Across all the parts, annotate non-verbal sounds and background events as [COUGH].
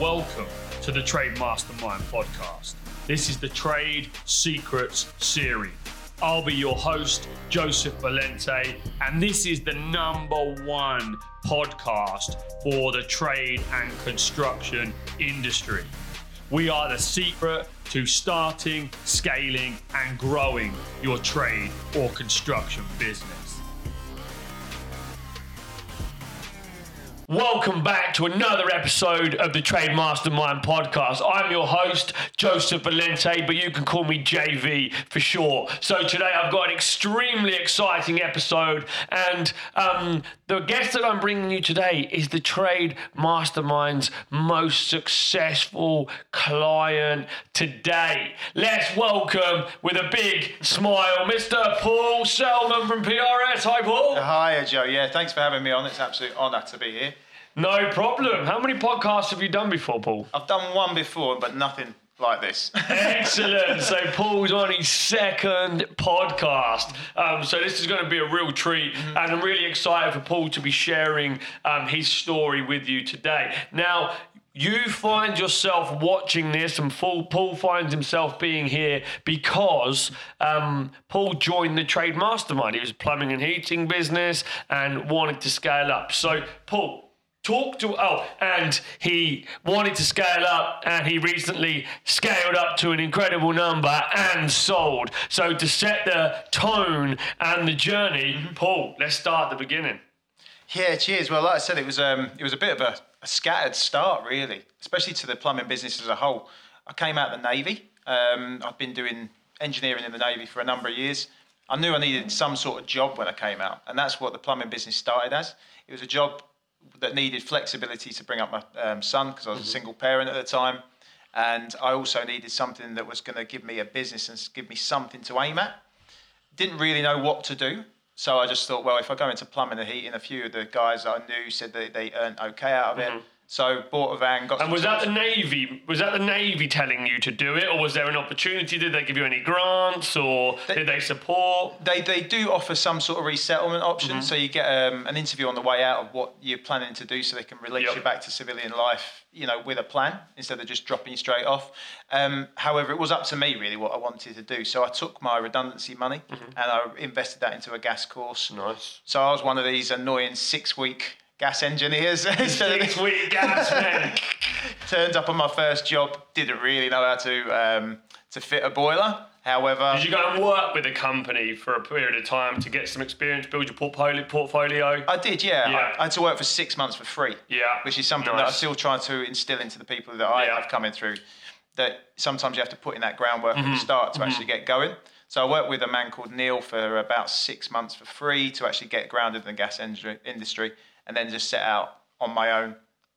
Welcome to the Trade Mastermind podcast. This is the Trade Secrets series. I'll be your host, Joseph Valente, and this is the number one podcast for the trade and construction industry. We are the secret to starting, scaling, and growing your trade or construction business. Welcome back to another episode of the Trade Mastermind podcast. I'm your host, Joseph Valente, but you can call me JV for short. So today I've got an extremely exciting episode, and um, the guest that I'm bringing you today is the Trade Mastermind's most successful client today. Let's welcome with a big smile, Mr. Paul Selman from PRS. Hi, Paul. Hi, Joe. Yeah, thanks for having me on. It's an absolute honour to be here. No problem. How many podcasts have you done before, Paul? I've done one before, but nothing like this. [LAUGHS] Excellent. So Paul's on his second podcast. Um, so this is going to be a real treat, mm-hmm. and I'm really excited for Paul to be sharing um, his story with you today. Now. You find yourself watching this, and Paul, Paul finds himself being here because um, Paul joined the trade mastermind. He was plumbing and heating business and wanted to scale up. So, Paul, talk to oh and he wanted to scale up and he recently scaled up to an incredible number and sold. So to set the tone and the journey mm-hmm. paul let's start at the beginning. Yeah cheers. Well like i said it was um it was a bit of a, a scattered start really especially to the plumbing business as a whole. I came out of the navy. Um, i've been doing engineering in the navy for a number of years. I knew i needed some sort of job when i came out and that's what the plumbing business started as. It was a job that needed flexibility to bring up my um, son because I was mm-hmm. a single parent at the time. And I also needed something that was going to give me a business and give me something to aim at. Didn't really know what to do. So I just thought, well, if I go into plumbing and heating, a few of the guys I knew said that they earned okay out of it. So bought a van, got. And was that the navy? Was that the navy telling you to do it, or was there an opportunity? Did they give you any grants, or they, did they support? They they do offer some sort of resettlement option. Mm-hmm. So you get um, an interview on the way out of what you're planning to do, so they can release yep. you back to civilian life. You know, with a plan instead of just dropping you straight off. Um, however, it was up to me really what I wanted to do. So I took my redundancy money mm-hmm. and I invested that into a gas course. Nice. So I was one of these annoying six week gas engineers. Six [LAUGHS] week gas [LAUGHS] men. Turned up on my first job, didn't really know how to um, to fit a boiler. However, did you go and work with a company for a period of time to get some experience, build your portfolio? Portfolio. I did, yeah. yeah. I, I, had to work for six months for free. Yeah, which is something nice. that I still try to instill into the people that I yeah. have coming through. That sometimes you have to put in that groundwork mm-hmm. at the start to mm-hmm. actually get going. So I worked with a man called Neil for about six months for free to actually get grounded in the gas industry and then just set out on my own,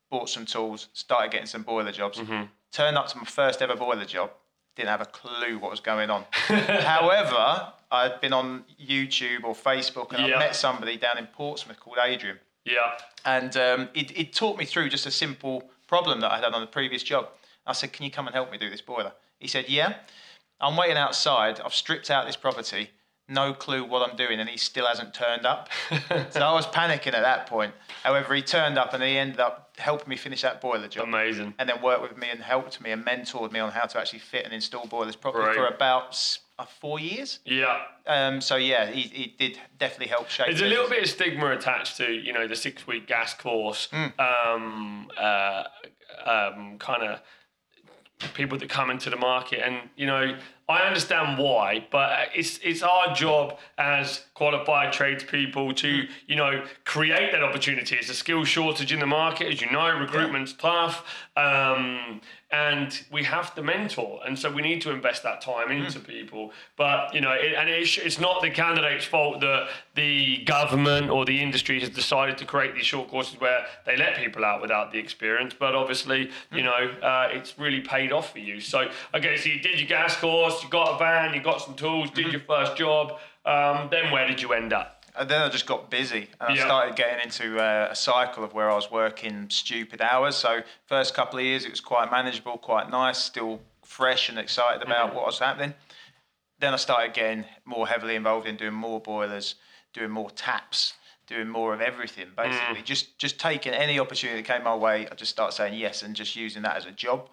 bought some tools, started getting some boiler jobs. Mm-hmm. Turned up to my first ever boiler job, didn't have a clue what was going on. [LAUGHS] However, I'd been on YouTube or Facebook and yeah. I met somebody down in Portsmouth called Adrian. Yeah. And um, it, it taught me through just a simple problem that I had on the previous job. I said, Can you come and help me do this boiler? He said, Yeah. I'm waiting outside. I've stripped out this property no clue what I'm doing, and he still hasn't turned up. [LAUGHS] so I was panicking at that point. However, he turned up and he ended up helping me finish that boiler job. Amazing. And then worked with me and helped me and mentored me on how to actually fit and install boilers properly for about uh, four years. Yeah. Um, so yeah, he, he did definitely help shape. There's a little bit of stigma attached to you know the six week gas course. Mm. Um, uh, um, kind of people that come into the market and you know I understand why, but it's it's our job as qualified tradespeople to you know create that opportunity. It's a skill shortage in the market, as you know. Recruitment's yeah. tough, um, and we have to mentor, and so we need to invest that time hmm. into mm. people. But you know, it, and it's, it's not the candidate's fault that the government or the industry has decided to create these short courses where they let people out without the experience. But obviously, mm. you know, uh, it's really paid off for you. So okay, so you did your gas course you got a van, you got some tools, did mm-hmm. your first job. Um, then where did you end up? And then I just got busy and I started getting into uh, a cycle of where I was working stupid hours. So first couple of years it was quite manageable, quite nice, still fresh and excited about mm-hmm. what was happening. Then I started getting more heavily involved in doing more boilers, doing more taps, doing more of everything, basically. Just just taking any opportunity that came my way, I just start saying yes and just using that as a job.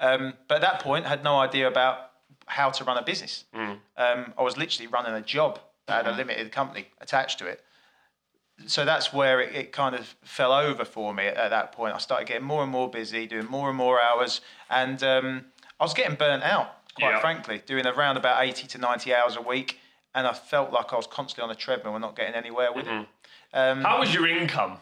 Um, but at that point, I had no idea about how to run a business. Um, I was literally running a job that had a limited company attached to it. So that's where it, it kind of fell over for me at, at that point. I started getting more and more busy, doing more and more hours, and um, I was getting burnt out, quite Yeah. frankly, doing around about 80 to 90 hours a week. And I felt like I was constantly on a treadmill and not getting anywhere with it. Um, How was your income?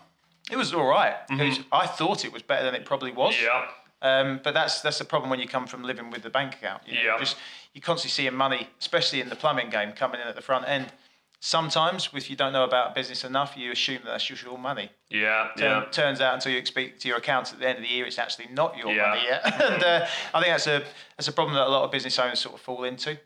it was all right. Was, I thought it was better than it probably was. Yeah. Um, but that's that's the problem when you come from living with the bank account. You know, Yeah. Just you're constantly seeing money, especially in the plumbing game, coming in at the front end. Sometimes, if you don't know about business enough, you assume that that's your money. Yeah. Turn, Yeah. Turns out, until you speak to your accountant at the end of the year, it's actually not your Yeah. money yet. [LAUGHS] and uh, I think that's a that's a problem that a lot of business owners sort of fall into.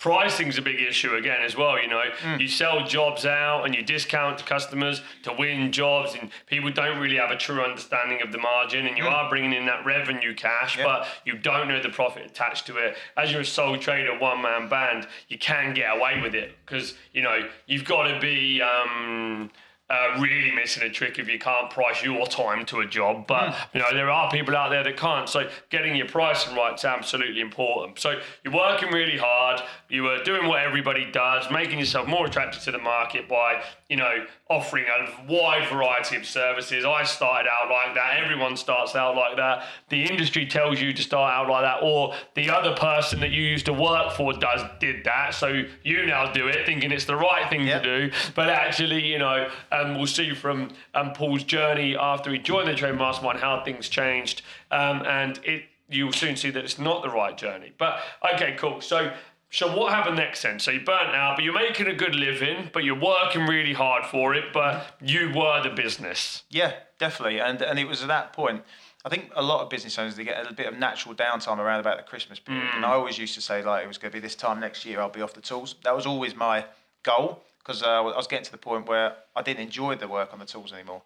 Pricing's a big issue again as well. You know, Mm. you sell jobs out and you discount to customers to win jobs, and people don't really have a true understanding of the margin. And you are bringing in that revenue cash, Mm. Yeah. but you don't know the profit attached to it. As you're a sole trader, one man band, you can get away with it because you know you've got to be. Um, uh, really missing a trick if you can't price your time to a job. But you know there are people out there that can't. So getting your pricing right is absolutely important. So you're working really hard. You were doing what everybody does, making yourself more attractive to the market by you know offering a wide variety of services. I started out like that. Everyone starts out like that. The industry tells you to start out like that, or the other person that you used to work for does did that. So you now do it, thinking it's the right thing Yep. to do. But actually, you know, um, we'll see from um, Paul's journey after he joined the Trade Mastermind how things changed, um, and it you'll soon see that it's not the right journey. But okay, cool. So. So what happened next then? So you burnt out, but you're making a good living, but you're working really hard for it, but you were the business. Yeah, definitely. And and it was at that point. I think a lot of business owners they get a bit of natural downtime around about the Christmas period. And I always used to say like it was going to be this time next year I'll be off the tools. That was always my goal because uh, I was getting to the point where I didn't enjoy the work on the tools anymore.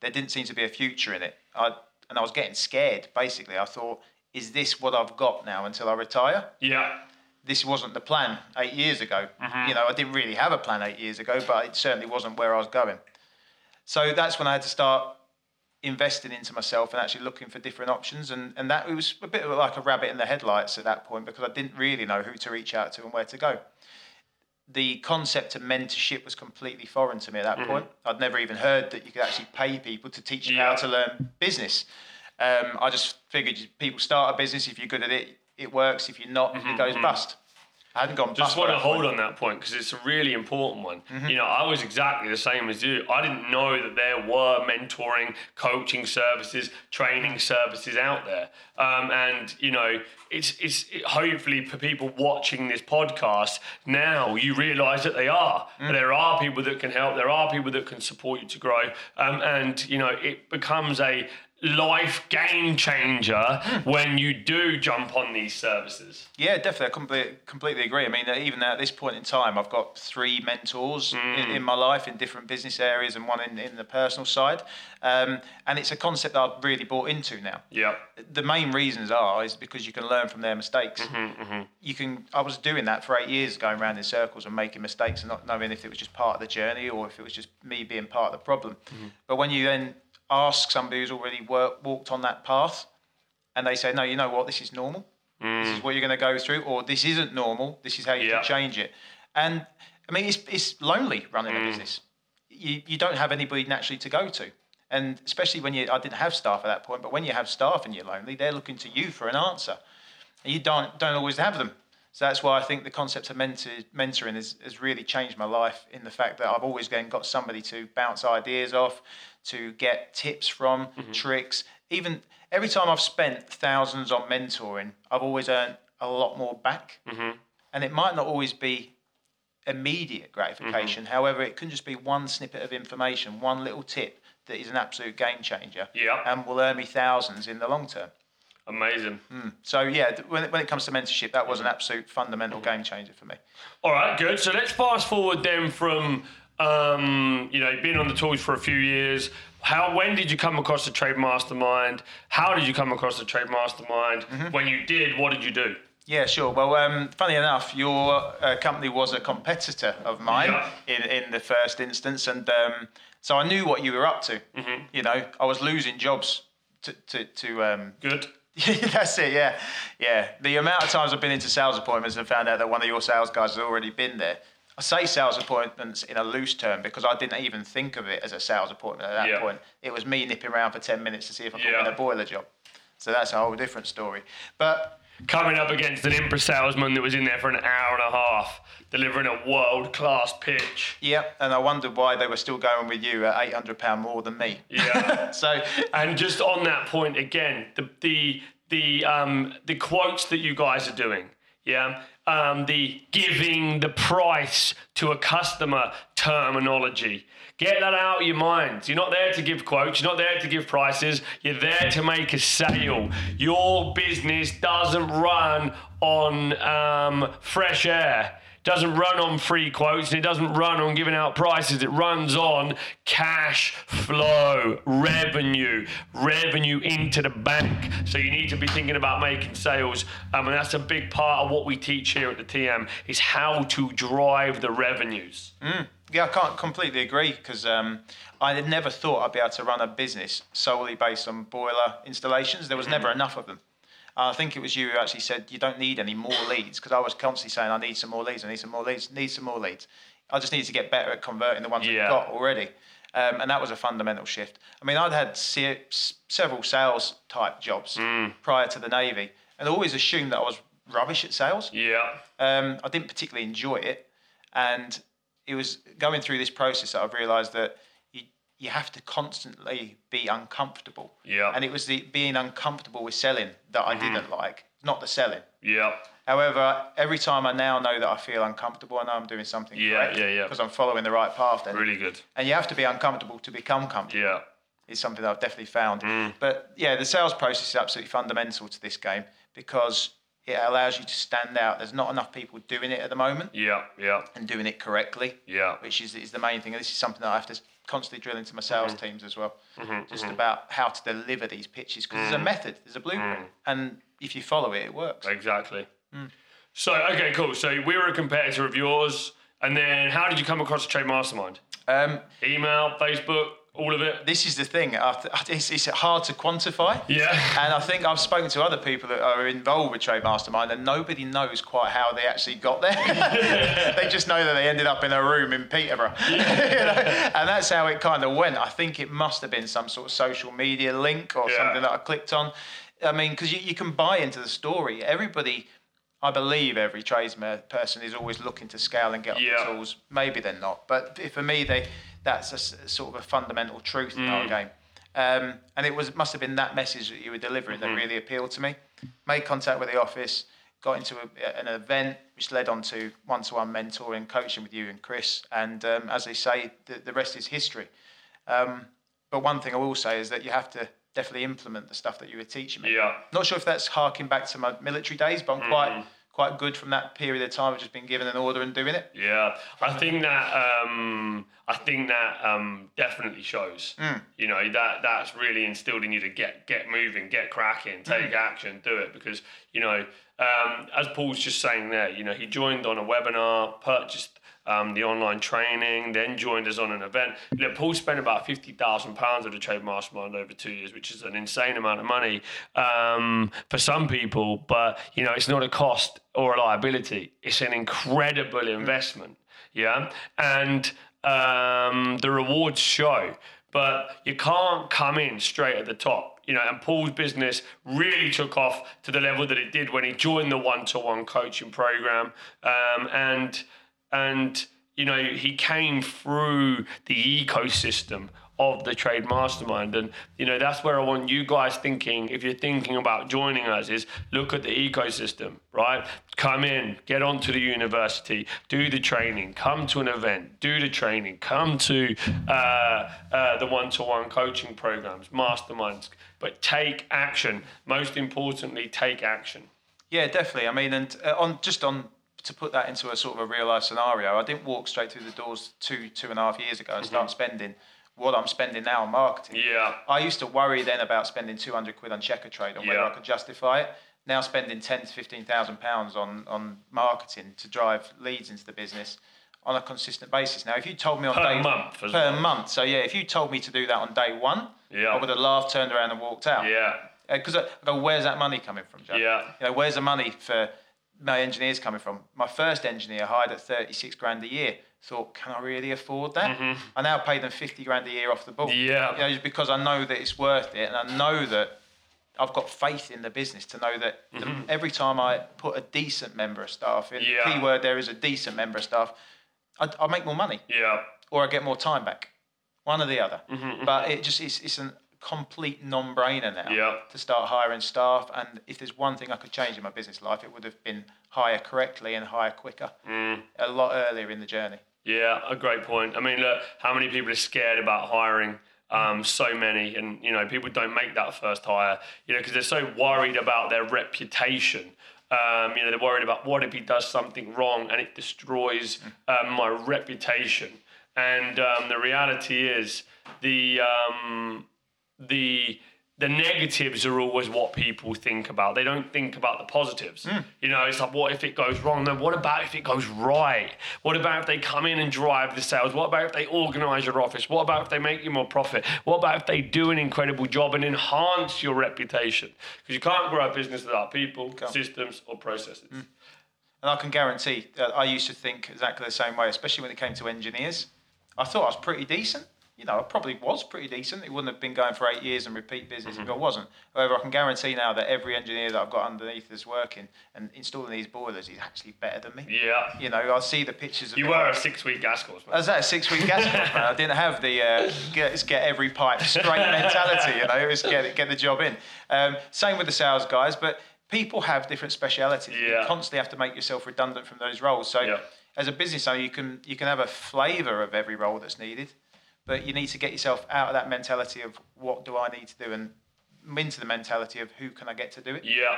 There didn't seem to be a future in it. I and I was getting scared. Basically, I thought, is this what I've got now until I retire? Yeah. This wasn't the plan eight years ago. You know, I didn't really have a plan eight years ago, but it certainly wasn't where I was going. So that's when I had to start investing into myself and actually looking for different options. And, and that it was a bit of like a rabbit in the headlights at that point because I didn't really know who to reach out to and where to go. The concept of mentorship was completely foreign to me at that point. I'd never even heard that you could actually pay people to teach you Yeah. how to learn business. Um, I just figured people start a business. If you're good at it, it works. If you're not, it goes bust. I hadn't gone bust. Just want to hold point. on that point because it's a really important one. Mm-hmm. You know, I was exactly the same as you. I didn't know that there were mentoring, coaching services, training services out there. Um, and you know, it's it's it, hopefully for people watching this podcast now, you realise that they are. Mm. There are people that can help. There are people that can support you to grow. Um, and you know, it becomes a life game changer Mm. when you do jump on these services. Yeah, definitely. I completely, completely agree. I mean, uh, even at this point in time, I've got three mentors in, in my life in different business areas and one in, in the personal side. Um, and it's a concept that I've really bought into now. Yeah. The main reasons are is because you can learn from their mistakes. You can. I was doing that for eight years, going around in circles and making mistakes and not knowing if it was just part of the journey or if it was just me being part of the problem. But when you then ask somebody who's already work, walked on that path, and they say, "No, you know what? This is normal. This is mm. what you're going to go through, or this isn't normal. This is how you Yeah. can change it." And I mean, it's it's lonely running a mm. business. You you don't have anybody naturally to go to, and especially when you I didn't have staff at that point, but when you have staff and you're lonely, they're looking to you for an answer, and you don't don't always have them. So that's why I think the concept of mentor, mentoring has, has really changed my life in the fact that I've always then got somebody to bounce ideas off, to get tips from, mm-hmm. tricks. Even every time I've spent thousands on mentoring, I've always earned a lot more back. Mm-hmm. And it might not always be immediate gratification. Mm-hmm. However, it can just be one snippet of information, one little tip that is an absolute game changer and will earn me thousands in the long term. Amazing. So yeah, when it, when it comes to mentorship, that was an absolute fundamental game changer for me. All right, good. So let's fast forward then from um, you know being on the tools for a few years. How when did you come across the trade mastermind? How did you come across the trade mastermind? When you did, what did you do? Yeah, sure. Well, um, funny enough, your uh, company was a competitor of mine Yeah. in, in the first instance, and um, so I knew what you were up to. Mm-hmm. You know, I was losing jobs to to, to um, Good. [LAUGHS] that's it. Yeah, yeah. The amount of times I've been into sales appointments and found out that one of your sales guys has already been there. I say sales appointments in a loose term because I didn't even think of it as a sales appointment at that Yeah. point. It was me nipping around for ten minutes to see if I could Yeah. win a boiler job. So that's a whole different story. But Coming up against an Impra salesman that was in there for an hour and a half, delivering a world class pitch. Yep, and I wondered why they were still going with you at eight hundred pound more than me. Yeah. [LAUGHS] so And just on that point again, the the the um the quotes that you guys are doing, yeah, um, the giving the price to a customer terminology. Get that out of your minds. You're not there to give quotes. You're not there to give prices. You're there to make a sale. Your business doesn't run on um, fresh air doesn't run on free quotes and it doesn't run on giving out prices. It runs on cash flow, revenue, revenue into the bank. So you need to be thinking about making sales. Um, and that's a big part of what we teach here at the TM is how to drive the revenues. Yeah, I can't completely agree because um, I had never thought I'd be able to run a business solely based on boiler installations. There was never enough of them. Uh, I think it was you who actually said you don't need any more leads because I was constantly saying I need some more leads, I need some more leads, need some more leads. I just need to get better at converting the ones Yeah. we've got already. Um, and that was a fundamental shift. I mean, I'd had se- several sales type jobs prior to the Navy and always assumed that I was rubbish at sales. Yeah. Um, I didn't particularly enjoy it, and it was going through this process that I've realised that you you have to constantly be uncomfortable. Yeah. And it was the being uncomfortable with selling that I didn't like, not the selling. Yeah. However, every time I now know that I feel uncomfortable, I know I'm doing something Yeah, correct yeah, yeah. because I'm following the right path. Then, Really good. and you have to be uncomfortable to become comfortable Yeah. is something that I've definitely found. Mm. But yeah, the sales process is absolutely fundamental to this game because it allows you to stand out. There's not enough people doing it at the moment Yeah. Yeah. and doing it correctly, Yeah. which is, is the main thing. And this is something that I have to constantly drill into my sales Mm-hmm. teams as well, just about how to deliver these pitches because Mm. there's a method, there's a blueprint, and if you follow it, it works. Exactly. So, okay, cool. So we were a competitor of yours. And then how did you come across the Trade Mastermind? Um, Email, Facebook, all of it? this is the thing. It's, it's hard to quantify. Yeah. And I think I've spoken to other people that are involved with Trade Mastermind, and nobody knows quite how they actually got there. [LAUGHS] they just know that they ended up in a room in Peterborough. [LAUGHS] You know? And that's how it kind of went. I think it must have been some sort of social media link or Yeah. something that I clicked on. I mean, because you, you can buy into the story. Everybody, I believe every tradesman person is always looking to scale and get up Yeah. the tools. Maybe they're not, but for me, they that's a sort of a fundamental truth in Mm. our game. Um, and it was must have been that message that you were delivering Mm-hmm. that really appealed to me. Made contact with the office, got into a, an event which led on to one-to-one mentoring, coaching with you and Chris. And um, as they say, the, the rest is history. Um, but one thing I will say is that you have to definitely implement the stuff that you were teaching me. Yeah. Not sure if that's harking back to my military days, but I'm Mm. quite quite good from that period of time of just being given an order and doing it. Yeah, I think that um, I think that um, definitely shows. You know that that's really instilled in you to get get moving, get cracking, take action, do it because you know um, as Paul's just saying there, you know he joined on a webinar, purchased. Um, the online training, then joined us on an event. Know, Paul spent about fifty thousand pounds at the Trade Mastermind over two years, which is an insane amount of money um, for some people. But you know, it's not a cost or a liability; it's an incredible investment. Yeah, and um, the rewards show, but you can't come in straight at the top. You know, and Paul's business really took off to the level that it did when he joined the one-to-one coaching program, um, and and you know he came through the ecosystem of the trade mastermind. And you know that's where i want you guys thinking if you're thinking about joining us is look at the ecosystem right? Come in get onto the university do the training come to an event do the training come to uh, uh, the one-to-one coaching programs masterminds. But take action. Most importantly take action. Yeah, definitely. I mean, and uh, on just on to put that into a sort of a real life scenario, I didn't walk straight through the doors two two and a half years ago and start mm-hmm. spending what I'm spending now on marketing. yeah I used to worry then about spending 200 quid on Checkatrade and whether I could justify it. now spending ten to fifteen thousand pounds on on marketing to drive leads into the business on a consistent basis. Now, if you told me on Per day month per well. month, so yeah, if you told me to do that on day one, Yeah. I would have laughed, turned around, and walked out. Yeah. Uh, because I go, where's that money coming from, Joe? Yeah. You know, where's the money for my engineers coming from? My first engineer hired at 36 grand a year. Thought, can I really afford that? I now pay them 50 grand a year off the ball. Mm-hmm. Yeah. You know, just because I know that it's worth it and I know that I've got faith in the business to know that the, every time I put a decent member of staff in, Mm-hmm. Yeah. key word there is a decent member of staff, I, I make more money Yeah. or I get more time back. One or the other. Mm-hmm, But it just it's, it's a complete non-brainer now Yeah. to start hiring staff. And if there's one thing I could change in my business life, it would have been hire correctly and hire quicker, Mm. a lot earlier in the journey. Yeah, a great point. I mean, look, how many people are scared about hiring? Um, so many, and you know, people don't make that first hire, you know, because they're so worried about their reputation. Um, you know, they're worried about what if he does something wrong and it destroys um, my reputation. And um, the reality is, the um, the the negatives are always what people think about. They don't think about the positives. Hmm. You know, it's like, what if it goes wrong? Then what about if it goes right? What about if they come in and drive the sales? What about if they organize your office? What about if they make you more profit? What about if they do an incredible job and enhance your reputation? Because you can't grow a business without people, systems, or processes. Hmm. And I can guarantee that I used to think exactly the same way, especially when it came to engineers. I thought I was pretty decent. You know, I probably was pretty decent. It wouldn't have been going for eight years and repeat business if I wasn't. However, I can guarantee now that every engineer that I've got underneath that's working and installing these boilers is actually better than me. Yeah. You know, I see the pictures of You were a six week gas course, I was at a six week gas course, man. I didn't have the uh, get, get every pipe straight [LAUGHS] mentality, you know, it was get, get the job in. Um, same with the sales guys, but people have different specialities. You Yeah. constantly have to make yourself redundant from those roles. So Yeah. as a business owner, you can, you can have a flavour of every role that's needed, but you need to get yourself out of that mentality of what do I need to do and into the mentality of who can I get to do it. Yeah.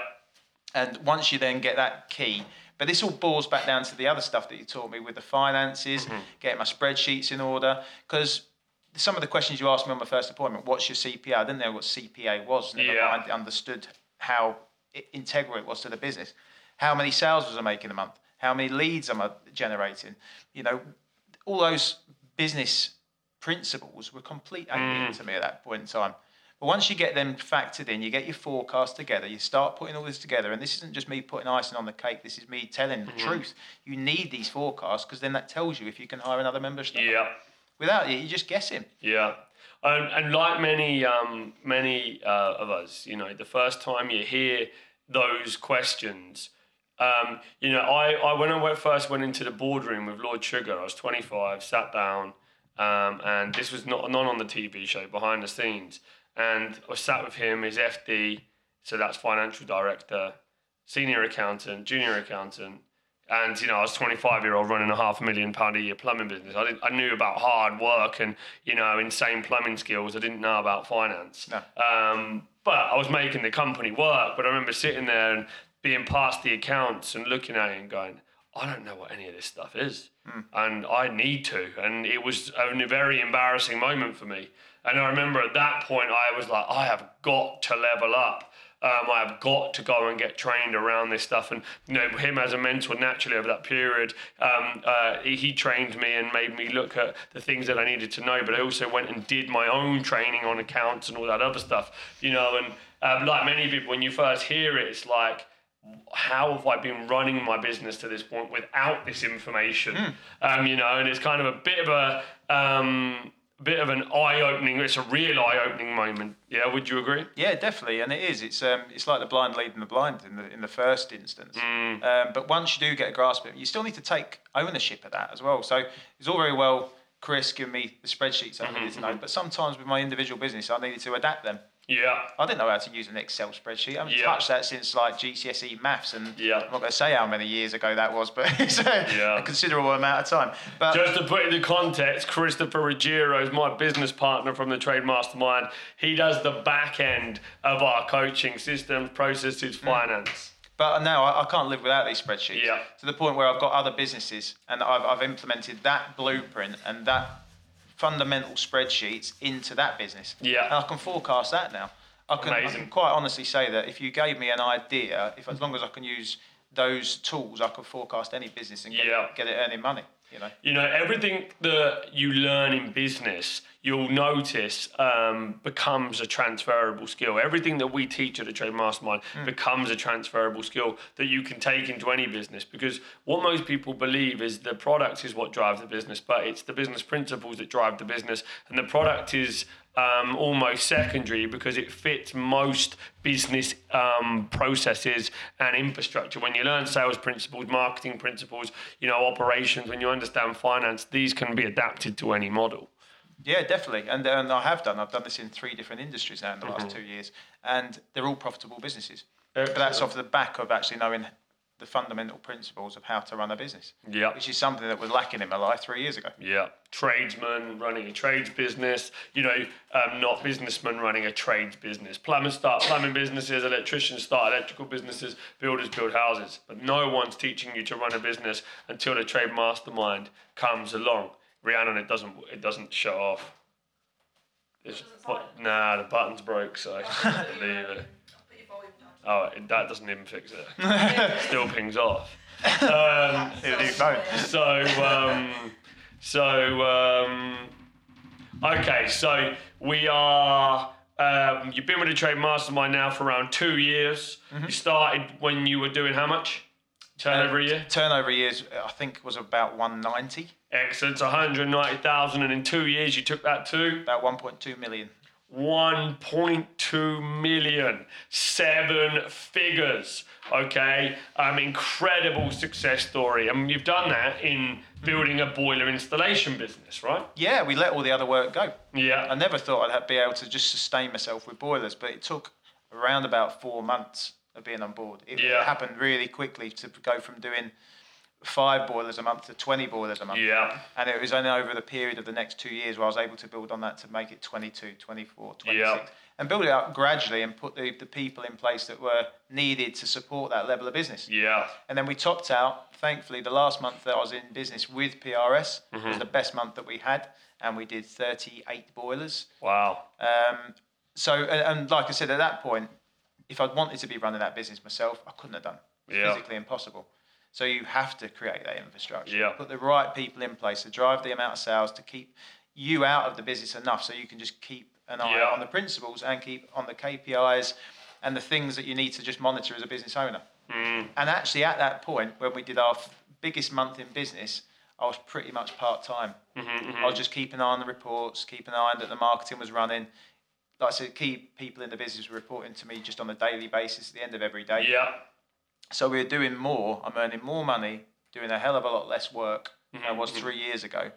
And once you then get that key, but this all boils back down to the other stuff that you taught me with the finances, mm-hmm. getting my spreadsheets in order. Because some of the questions you asked me on my first appointment, what's your CPA? I didn't know what CPA was. Never Yeah. mind understood how integral it was to the business. How many sales was I making a month? How many leads am I generating? You know, all those business principles were complete alien to me at that point in time. But once you get them factored in, you get your forecast together, you start putting all this together, and this isn't just me putting icing on the cake, this is me telling the truth. You need these forecasts because then that tells you if you can hire another member of staff. Yeah. Without it, you're just guessing. Yeah, and, and like many um, many uh, of us, you know, the first time you hear those questions, um, you know, I, I when I went, first went into the boardroom with Lord Sugar, I was 25, sat down, um, and this was not not on the TV show, behind the scenes, and I sat with him, his FD, so that's financial director, senior accountant, junior accountant, and you know, I was 25 year old running a half a million pound a year plumbing business. I didn't, I knew about hard work and you know insane plumbing skills. I didn't know about finance. No. Um, but I was making the company work. But I remember sitting there and being past the accounts and looking at it and going, I don't know what any of this stuff is, and I need to. And it was a very embarrassing moment for me. And I remember at that point, I was like, I have got to level up. Um, I have got to go and get trained around this stuff. And you know, him as a mentor naturally over that period, um, uh, he, he trained me and made me look at the things that I needed to know. But I also went and did my own training on accounts and all that other stuff. You know, and um, like many people, when you first hear it, it's like, how have I been running my business to this point without this information? Um, you know, and it's kind of a bit of a um, bit of an eye-opening. It's a real eye-opening moment. Yeah, would you agree? Yeah, definitely, and it is. It's um, it's like the blind leading the blind in the in the first instance. Mm. Um, but once you do get a grasp of it, you still need to take ownership of that as well. So it's all very well Chris giving me the spreadsheets I needed to know, but sometimes with my individual business, I needed to adapt them. Yeah. I didn't know how to use an Excel spreadsheet. I haven't Yeah. touched that since like GCSE maths, and Yeah. I'm not going to say how many years ago that was, but [LAUGHS] it's a, Yeah. a considerable amount of time. But Just to put it into context, Christopher Ruggiero is my business partner from the Trade Mastermind. He does the back end of our coaching systems, processes, hmm. finance. But uh, now I, I can't live without these spreadsheets. Yeah. To the point where I've got other businesses and I've, I've implemented that blueprint and that fundamental spreadsheets into that business. Yeah. And I can forecast that now. I can, I can quite honestly say that if you gave me an idea, if as long as I can use those tools, I could forecast any business and get, Yeah. it, get it earning money. You know. You know, everything that you learn in business, you'll notice um, becomes a transferable skill. Everything that we teach at the Trade Mastermind becomes a transferable skill that you can take into any business. Because what most people believe is the product is what drives the business, but it's the business principles that drive the business, and the product is um, almost secondary because it fits most business um, processes and infrastructure. When you learn sales principles, marketing principles, you know, operations, when you understand finance, these can be adapted to any model. Yeah, definitely, and, and I have done. I've done this in three different industries now in the Mm-hmm. last two years, and they're all profitable businesses. But that's off the back of actually knowing the fundamental principles of how to run a business, Yeah. which is something that was lacking in my life three years ago. Yeah, tradesman running a trades business, you know, um, not businessman running a trades business. Plumbers start plumbing businesses, electricians start electrical businesses, builders build houses. But no one's teaching you to run a business until the trade mastermind comes along. Rhiannon, it doesn't it doesn't shut off. It's, what, nah, the button's broke, so I [LAUGHS] leave it. Oh, it, that doesn't even fix it. [LAUGHS] Still pings off. [LAUGHS] Um, Yeah, new phone. so, um, so, um, okay, so we are. Um, you've been with the Trade Mastermind now for around two years. You started when you were doing how much turnover a year? Turnover years, I think, was about 190, Excellent, so 190,000, and in two years you took that to about 1.2 million. 1.2 million, seven figures. Okay, um, incredible success story. I mean, you've done that in building a boiler installation business, right? Yeah, we let all the other work go. Yeah. I never thought I'd be able to just sustain myself with boilers, but it took around about four months of being on board. It, Yeah. it happened really quickly to go from doing five boilers a month to 20 boilers a month. yeah, And it was only over the period of the next two years where I was able to build on that to make it 22, 24, 26. Yeah. And build it up gradually and put the, the people in place that were needed to support that level of business. yeah. And then we topped out, thankfully, the last month that I was in business with PRS Mm-hmm. was the best month that we had. And we did 38 boilers. Wow. Um, so, and, and like I said, at that point, if I'd wanted to be running that business myself, I couldn't have done. Yeah. Physically impossible. So you have to create that infrastructure. Yeah. Put the right people in place to drive the amount of sales to keep you out of the business enough so you can just keep an eye Yeah. on the principles and keep on the KPIs and the things that you need to just monitor as a business owner. Mm. And actually, at that point, when we did our biggest month in business, I was pretty much part time. Mm-hmm, I was just keeping an eye on the reports, keeping an eye on that the marketing was running. Like I said, key people in the business were reporting to me just on a daily basis at the end of every day. Yeah. So we're doing more. I'm earning more money, doing a hell of a lot less work than I Mm-hmm, was three years ago.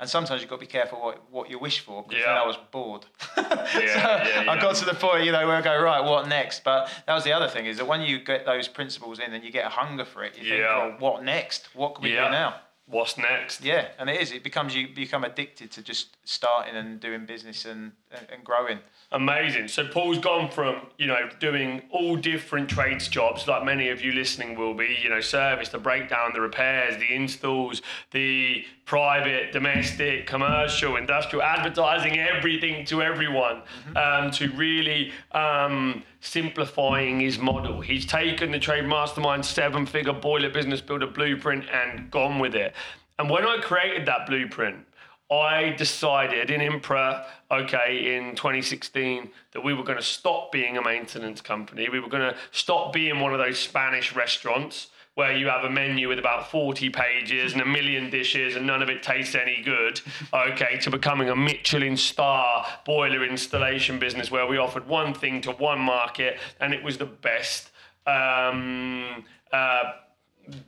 And sometimes you've got to be careful what, what you wish for because Yeah. then I was bored. [LAUGHS] so yeah, I got to the point, you know, where I go, right, what next? But that was the other thing is that when you get those principles in and you get a hunger for it, you Yeah. think, well, what next? What can we Yeah. do now? What's next? Yeah, and it is. It becomes you become addicted to just starting and doing business and, and, growing. Amazing. So Paul's gone from, you know, doing all different trades jobs, like many of you listening will be, you know, service, the breakdown, the repairs, the installs, the private, domestic, commercial, industrial, advertising, everything to everyone, um, to really um, simplifying his model. He's taken the Trade Mastermind seven figure boiler business builder blueprint and gone with it. And when I created that blueprint, I decided in Impra, okay, in 2016, that we were going to stop being a maintenance company. We were going to stop being one of those Spanish restaurants where you have a menu with about 40 pages and a million dishes and none of it tastes any good, okay, to becoming a Michelin star boiler installation business where we offered one thing to one market and it was the best. Um, uh,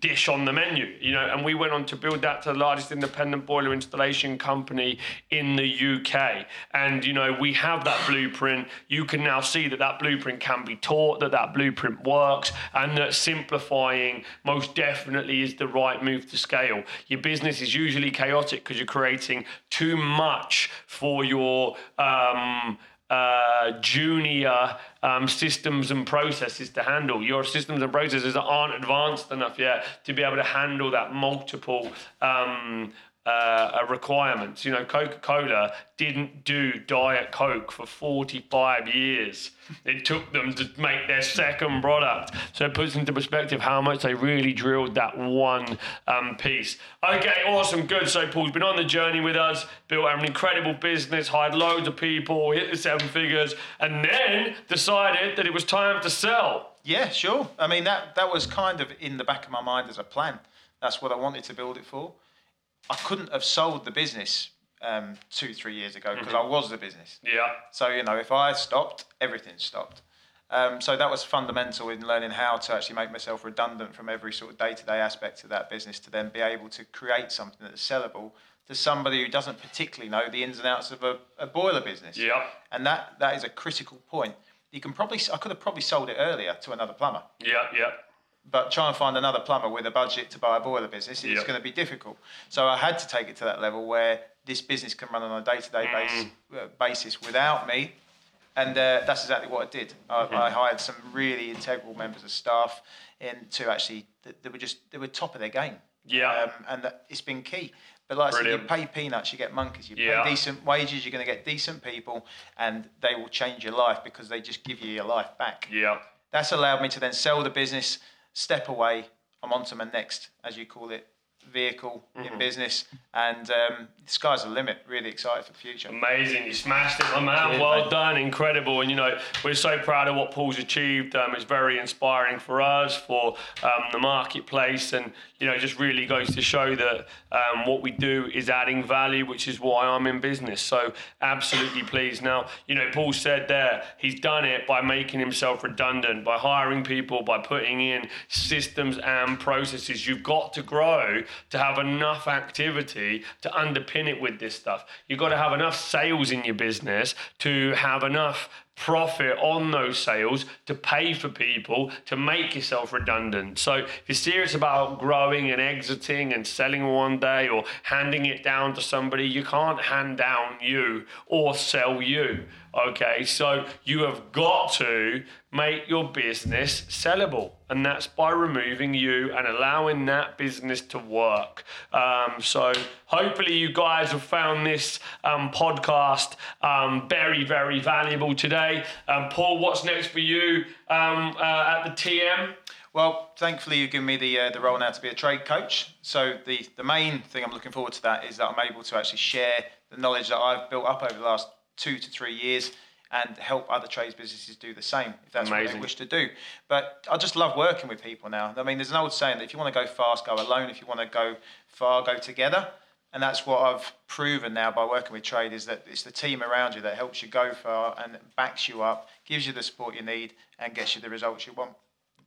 dish on the menu, you know, and we went on to build that to the largest independent boiler installation company in the UK. And, you know, we have that blueprint. You can now see that that blueprint can be taught, that that blueprint works, and that simplifying most definitely is the right move to scale. Your business is usually chaotic because you're creating too much for your, um, uh, junior um, systems and processes to handle. Your systems and processes aren't advanced enough yet to be able to handle that multiple um, uh, requirements. You know, Coca Cola didn't do Diet Coke for 45 years. It took them to make their second product. So it puts into perspective how much they really drilled that one um, piece. Okay, awesome, good. So Paul's been on the journey with us, built an incredible business, hired loads of people, hit the seven figures, and then decided that it was time to sell. Yeah, sure. I mean, that, that was kind of in the back of my mind as a plan. That's what I wanted to build it for. I couldn't have sold the business um, two, three years ago because mm-hmm. I was the business. Yeah. So, you know, if I stopped, everything stopped. Um, so that was fundamental in learning how to actually make myself redundant from every sort of day-to-day aspect of that business to then be able to create something that's sellable to somebody who doesn't particularly know the ins and outs of a, a boiler business. Yeah. And that that is a critical point. You can probably I could have probably sold it earlier to another plumber. Yeah, yeah but try and find another plumber with a budget to buy a boiler business, it's yep. going to be difficult. So I had to take it to that level where this business can run on a day-to-day mm. base, uh, basis without me, and uh, that's exactly what I did. I, mm-hmm. I, hired some really integral members of staff in to actually they were just they were top of their game. Yeah, um, and that, it's been key. But like I said, you pay peanuts, you get monkeys. You yeah. pay decent wages, you're going to get decent people, and they will change your life because they just give you your life back. Yeah, that's allowed me to then sell the business step away, I'm on to my next, as you call it, vehicle mm-hmm. in business. And um, the sky's the limit. Really excited for the future. Amazing. You smashed it, my man. Cheers, well mate. done. Incredible. And, you know, we're so proud of what Paul's achieved. Um, it's very inspiring for us, for um, the marketplace. And, you know, just really goes to show that um, what we do is adding value, which is why I'm in business. So absolutely pleased. Now, you know, Paul said there, he's done it by making himself redundant, by hiring people, by putting in systems and processes. You've got to grow to have enough activity to underpin it with this stuff. You've got to have enough sales in your business to have enough profit on those sales to pay for people to make yourself redundant. So if you're serious about growing and exiting and selling one day or handing it down to somebody, you can't hand down you or sell you. Okay, so you have got to make your business sellable, and that's by removing you and allowing that business to work. Um, so, hopefully, you guys have found this um, podcast um, very, very valuable today. Um, Paul, what's next for you um, uh, at the TM? Well, thankfully, you've given me the uh, the role now to be a trade coach. So the the main thing I'm looking forward to that is that I'm able to actually share the knowledge that I've built up over the last two to three years and help other trades businesses do the same if that's Amazing. what they wish to do. But I just love working with people now. I mean, there's an old saying that if you want to go fast, go alone. If you want to go far, go together. And that's what I've proven now by working with trade is that it's the team around you that helps you go far and backs you up, gives you the support you need, and gets you the results you want.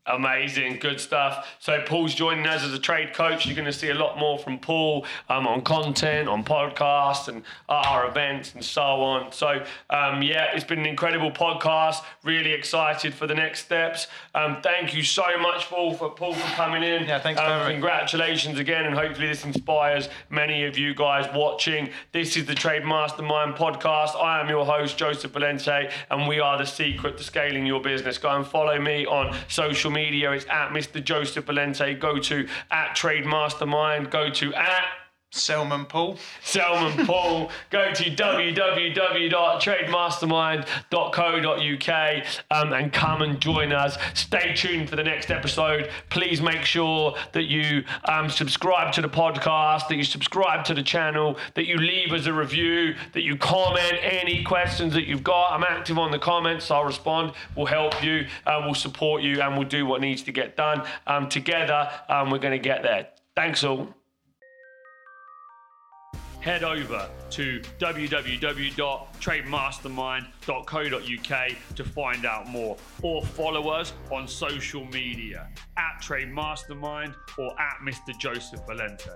Amazing, good stuff. So Paul's joining us as a trade coach. You're going to see a lot more from Paul um, on content, on podcasts, and our events, and so on. So um, yeah, it's been an incredible podcast. Really excited for the next steps. Um, thank you so much, Paul, for Paul for coming in. Yeah, thanks. Um, congratulations again, and hopefully this inspires many of you guys watching. This is the Trade Mastermind podcast. I am your host, Joseph Valente, and we are the secret to scaling your business. Go and follow me on social media. It's at Mr. Joseph Valente. Go to at Trade Mastermind. Go to at Selman Paul. Selman Paul. Go to www.trademastermind.co.uk um, and come and join us. Stay tuned for the next episode. Please make sure that you um, subscribe to the podcast, that you subscribe to the channel, that you leave us a review, that you comment any questions that you've got. I'm active on the comments. I'll respond. We'll help you. Uh, we'll support you and we'll do what needs to get done. Um, together, um, we're going to get there. Thanks all head over to www.trademastermind.co.uk to find out more or follow us on social media at Trade Mastermind or at Mr. Joseph Valente.